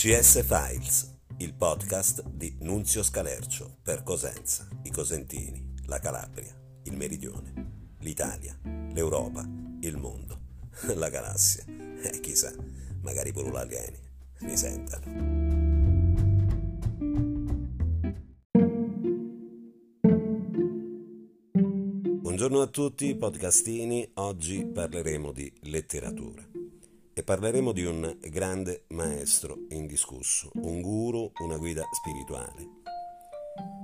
CS Files, il podcast di Nunzio Scalercio per Cosenza, i Cosentini, la Calabria, il Meridione, l'Italia, l'Europa, il mondo, la galassia. E chissà, magari pure gli alieni mi sentano. Buongiorno a tutti podcastini, oggi parleremo di letteratura e parleremo di un grande maestro indiscusso, un guru, una guida spirituale.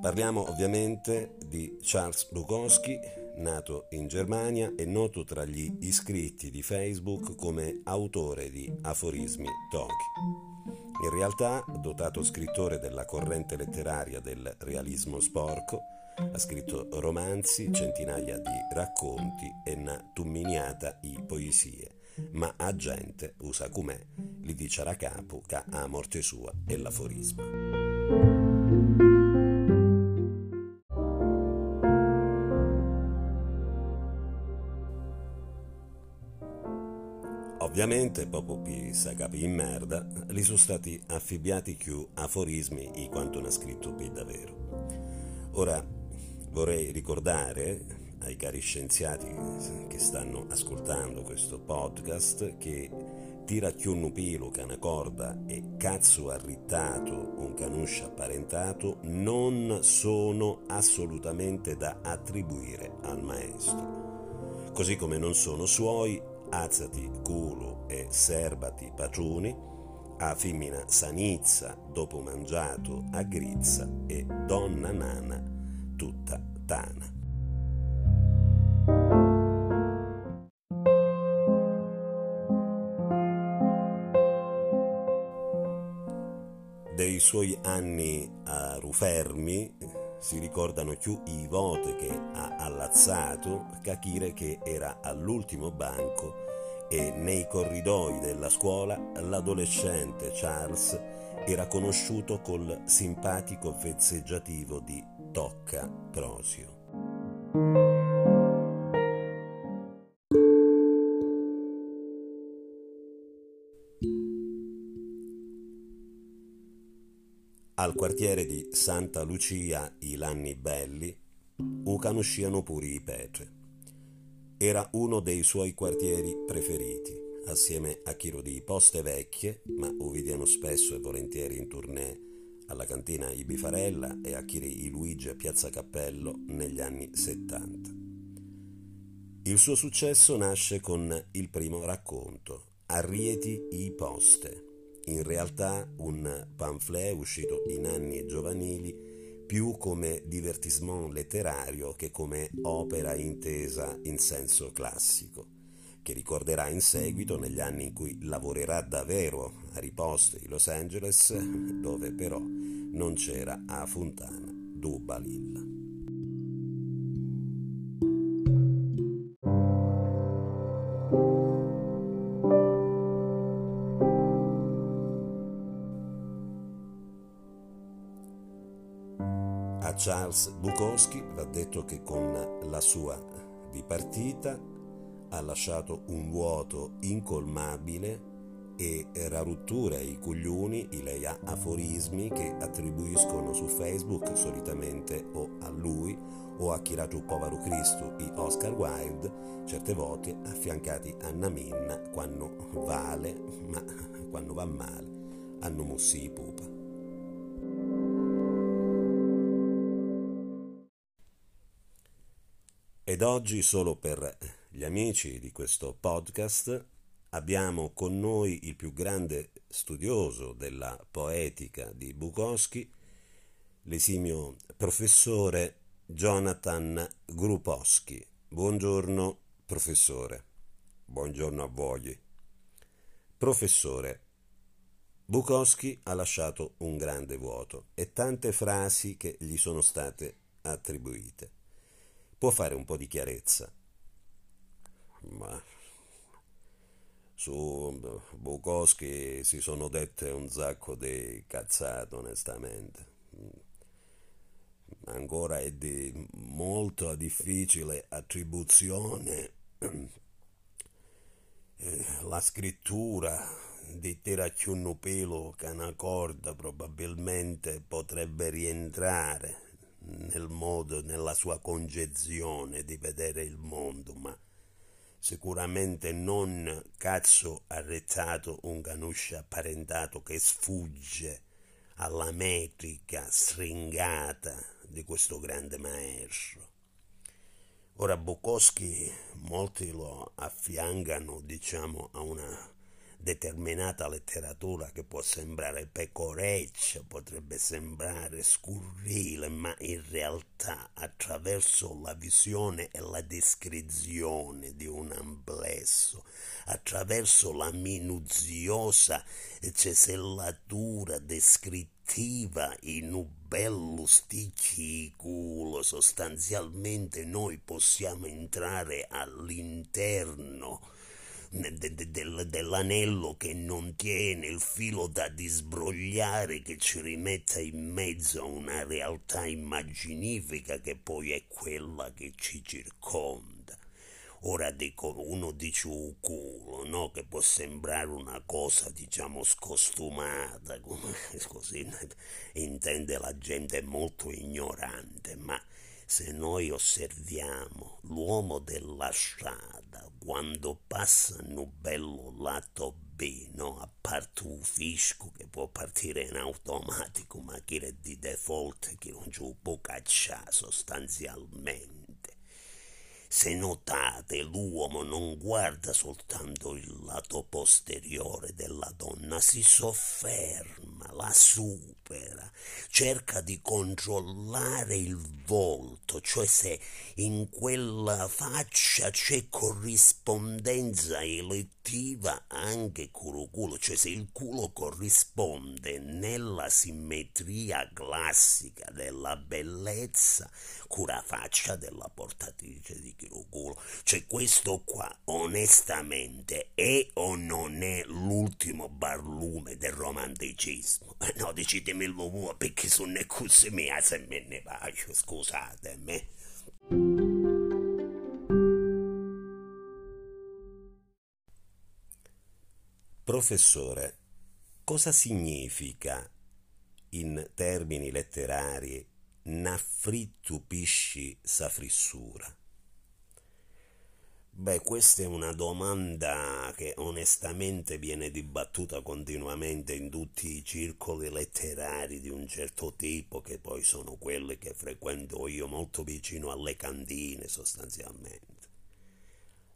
Parliamo ovviamente di Charles Bukowski, nato in Germania e noto tra gli iscritti di Facebook come autore di Aforismi Toki. In realtà, dotato scrittore della corrente letteraria del realismo sporco, ha scritto romanzi, centinaia di racconti e una tumminiata di poesie ma a gente usa com'è, li dice a capo che a morte sua è l'aforisma. Ovviamente, proprio per sa capi in merda, li sono stati affibbiati più aforismi i quanto ne ha scritto per davvero. Ora, vorrei ricordare ai cari scienziati che stanno ascoltando questo podcast che tira più un pelo che una corda e cazzo arrittato un canuscio apparentato non sono assolutamente da attribuire al maestro. Così come non sono suoi, azzati culo e serbati patruni, a femmina sanizza dopo mangiato a grizza e donna nana tutta tana. Dei suoi anni a Rufermi si ricordano più i voti che ha allazzato, capire che era all'ultimo banco e nei corridoi della scuola l'adolescente Charles era conosciuto col simpatico vezzeggiativo di Tocca Prosio. Al quartiere di Santa Lucia i Lanni Belli u conosciano pure i Petre. Era uno dei suoi quartieri preferiti, assieme a Chiro di Poste Vecchie, ma uvidiano spesso e volentieri in tournée alla cantina I Bifarella e a Chiri i Luigi a Piazza Cappello negli anni 70. Il suo successo nasce con il primo racconto, Arrieti i Poste, in realtà un pamphlet uscito in anni giovanili più come divertissement letterario che come opera intesa in senso classico, che ricorderà in seguito negli anni in cui lavorerà davvero a riposte di Los Angeles, dove però non c'era a Fontana Dubalilla. Charles Bukowski va detto che con la sua dipartita ha lasciato un vuoto incolmabile e raruttura i coglioni, i lei ha aforismi che attribuiscono su Facebook solitamente o a lui o a chi era povero Cristo, i Oscar Wilde, certe volte affiancati a Naminna quando vale, ma quando va male hanno mossi i pupa. Ed oggi, solo per gli amici di questo podcast, abbiamo con noi il più grande studioso della poetica di Bukowski, l'esimio professore Jonathan Grupowski. Buongiorno, professore. Buongiorno a voi. Professore, Bukowski ha lasciato un grande vuoto e tante frasi che gli sono state attribuite può fare un po' di chiarezza. Ma su Bukowski si sono dette un sacco di cazzate, onestamente. Ancora è di molto difficile attribuzione eh, la scrittura di tirarci un pelo che una corda probabilmente potrebbe rientrare nel modo, nella sua concezione di vedere il mondo, ma sicuramente non cazzo arrezzato un canuscia apparentato che sfugge alla metrica stringata di questo grande maestro. Ora Bukowski molti lo affiancano, diciamo, a una determinata letteratura che può sembrare pecoreccia, potrebbe sembrare scurrile, ma in realtà attraverso la visione e la descrizione di un amplesso, attraverso la minuziosa cesellatura descrittiva in un bello sticchiculo, sostanzialmente noi possiamo entrare all'interno dell'anello che non tiene il filo da disbrogliare che ci rimetta in mezzo a una realtà immaginifica che poi è quella che ci circonda. Ora dico, uno dice un culo, no? Che può sembrare una cosa, diciamo, scostumata, come così intende la gente molto ignorante, ma se noi osserviamo l'uomo della strada quando passano bello lato B, no? a parte un fisco che può partire in automatico, ma che è di default che non ci può cacciare sostanzialmente. Se notate, l'uomo non guarda soltanto il lato posteriore della donna, si sofferma, la supera, cerca di controllare il volto, cioè se in quella faccia c'è corrispondenza elettiva anche con il culo, cioè se il culo corrisponde nella simmetria classica della bellezza con la faccia della portatrice di culo. Cioè questo qua onestamente è o non è l'ultimo barlume del romanticismo? No, decidimi il vuoi perché sono cose mie se me ne faccio, scusatemi. Professore, cosa significa in termini letterari naffrittupisci sa frissura? Beh, questa è una domanda che onestamente viene dibattuta continuamente in tutti i circoli letterari di un certo tipo, che poi sono quelli che frequento io molto vicino alle cantine sostanzialmente.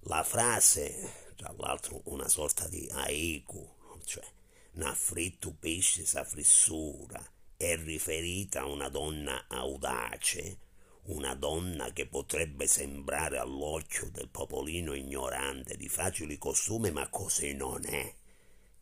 La frase, tra l'altro una sorta di haiku, cioè n'affritto pesce sa frissura, è riferita a una donna audace, una donna che potrebbe sembrare all'occhio del popolino ignorante di facili costumi, ma così non è.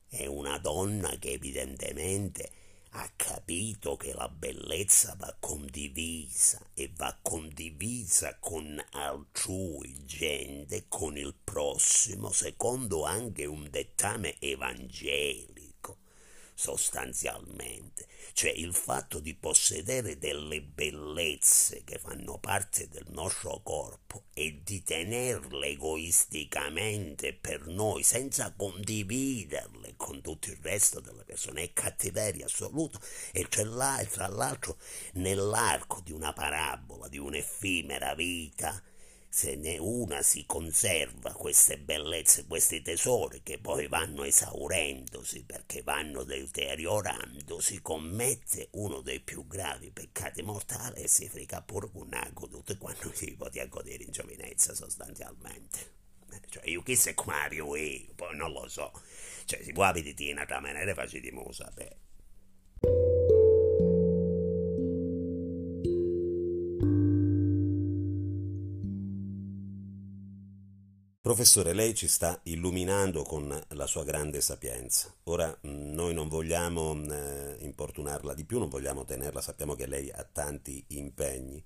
È una donna che evidentemente ha capito che la bellezza va condivisa e va condivisa con altrui gente, con il prossimo, secondo anche un dettame evangelico, sostanzialmente. Cioè il fatto di possedere delle bellezze che fanno parte del nostro corpo e di tenerle egoisticamente per noi senza condividerle con tutto il resto delle persone è cattiveria assoluta. E tra l'altro nell'arco di una parabola, di un'effimera vita, se ne una si conserva queste bellezze, questi tesori che poi vanno esaurendosi perché vanno deteriorandosi, commette uno dei più gravi peccati mortali e si frica pure con una goduta quando si poteva godere in giovinezza sostanzialmente. Cioè, io chi se Mario io, poi non lo so. Cioè, si può vedere in un'altra maniera, facciamo sapere. Professore, lei ci sta illuminando con la sua grande sapienza. Ora mm, noi non vogliamo eh, importunarla di più, non vogliamo tenerla, sappiamo che lei ha tanti impegni,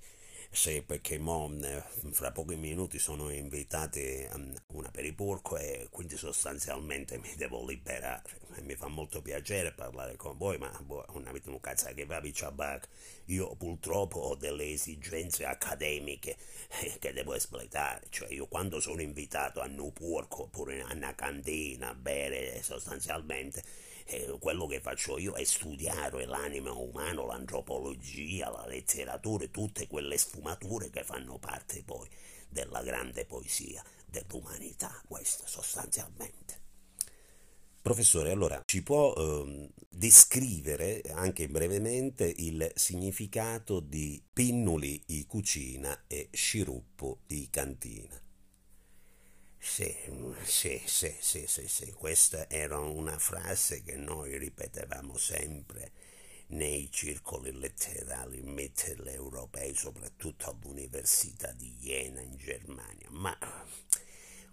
Sì, perché mo, eh, fra pochi minuti sono invitati a un aperipurco e quindi sostanzialmente mi devo liberare. Mi fa molto piacere parlare con voi, ma boh, non avete un cazzo che va a Io purtroppo ho delle esigenze accademiche eh, che devo espletare. Cioè io quando sono invitato a Nupurco oppure a una cantina a bere sostanzialmente eh, quello che faccio io è studiare l'anima umana, l'antropologia, la letteratura, tutte quelle sfumature che fanno parte poi della grande poesia dell'umanità, questo sostanzialmente. Professore, allora ci può eh, descrivere anche brevemente il significato di pinnuli di cucina e sciroppo di cantina? Sì, sì, sì, sì, sì, sì, questa era una frase che noi ripetevamo sempre nei circoli letterali mitteleuropei, soprattutto all'Università di Jena in Germania, ma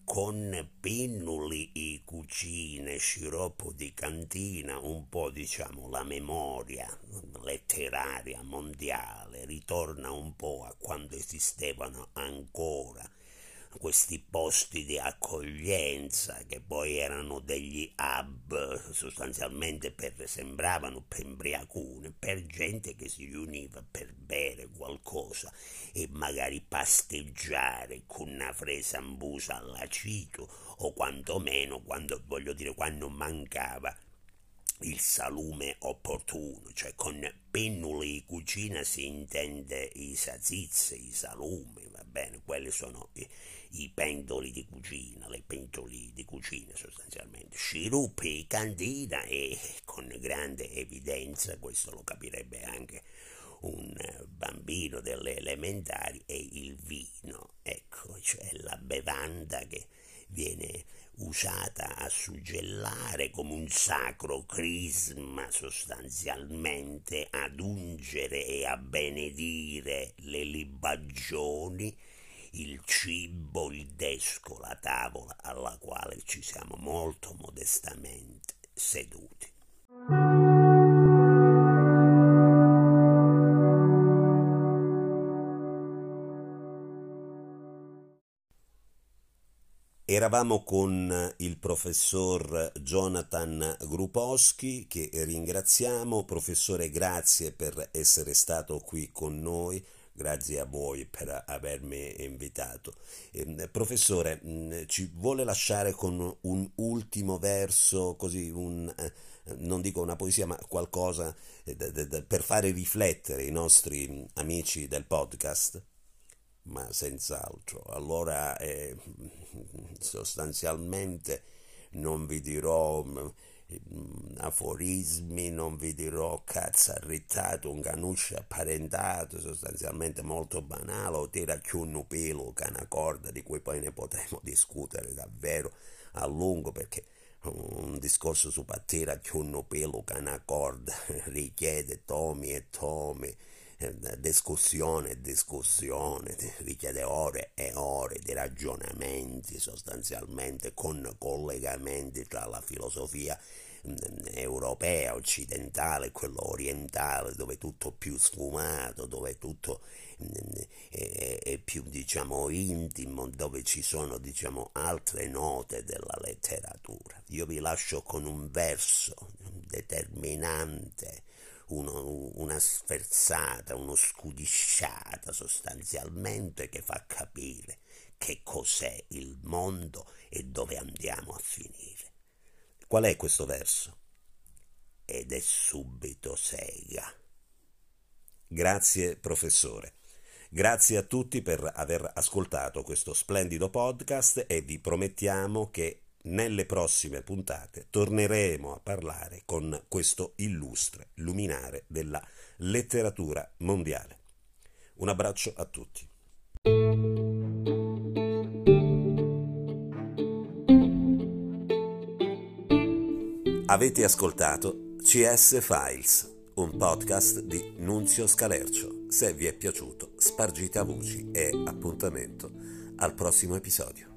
con pinnuli e cucine, sciroppo di cantina, un po' diciamo la memoria letteraria mondiale ritorna un po' a quando esistevano ancora questi posti di accoglienza che poi erano degli hub sostanzialmente per, sembravano pembriacune per gente che si riuniva per bere qualcosa e magari pasteggiare con una fresa ambusa all'acido o quantomeno quando voglio dire quando mancava il salume opportuno, cioè con pennuli di cucina si intende i sazizzi, i salumi, bene, quelli sono i, i pendoli di cucina, le pentoli di cucina sostanzialmente, sciroppi, cantina e con grande evidenza, questo lo capirebbe anche un bambino delle elementari, è il vino, ecco, cioè la bevanda che viene usata a suggellare come un sacro crisma sostanzialmente ad ungere e a benedire le libagioni il cibo, il desco, la tavola alla quale ci siamo molto modestamente seduti. Eravamo con il professor Jonathan Grupowski che ringraziamo. Professore, grazie per essere stato qui con noi grazie a voi per avermi invitato. Eh, professore, mh, mm, ci vuole lasciare con un ultimo verso, così un, eh, non dico una poesia, ma qualcosa eh, d- d- per fare riflettere i nostri amici del podcast? Ma senz'altro. Allora, eh, sostanzialmente non vi dirò mm, aforismi, non vi dirò cazzo arrittato, un canuscio apparentato, sostanzialmente molto banale, o tira più un pelo che corda di cui poi ne potremo discutere davvero a lungo perché un discorso su pattera più un pelo che corda richiede tomi e tomi discussione e discussione, richiede ore e ore di ragionamenti sostanzialmente con collegamenti tra la filosofia mm, europea, occidentale quello orientale, dove tutto è più sfumato, dove tutto mm, è, è, più diciamo intimo, dove ci sono diciamo altre note della letteratura. Io vi lascio con un verso determinante uno, una sferzata, uno scudisciata sostanzialmente che fa capire che cos'è il mondo e dove andiamo a finire. Qual è questo verso? Ed è subito sega. Grazie professore. Grazie a tutti per aver ascoltato questo splendido podcast e vi promettiamo che nelle prossime puntate torneremo a parlare con questo illustre luminare della letteratura mondiale. Un abbraccio a tutti. Avete ascoltato CS Files, un podcast di Nunzio Scalercio. Se vi è piaciuto, spargite a voci e appuntamento al prossimo episodio.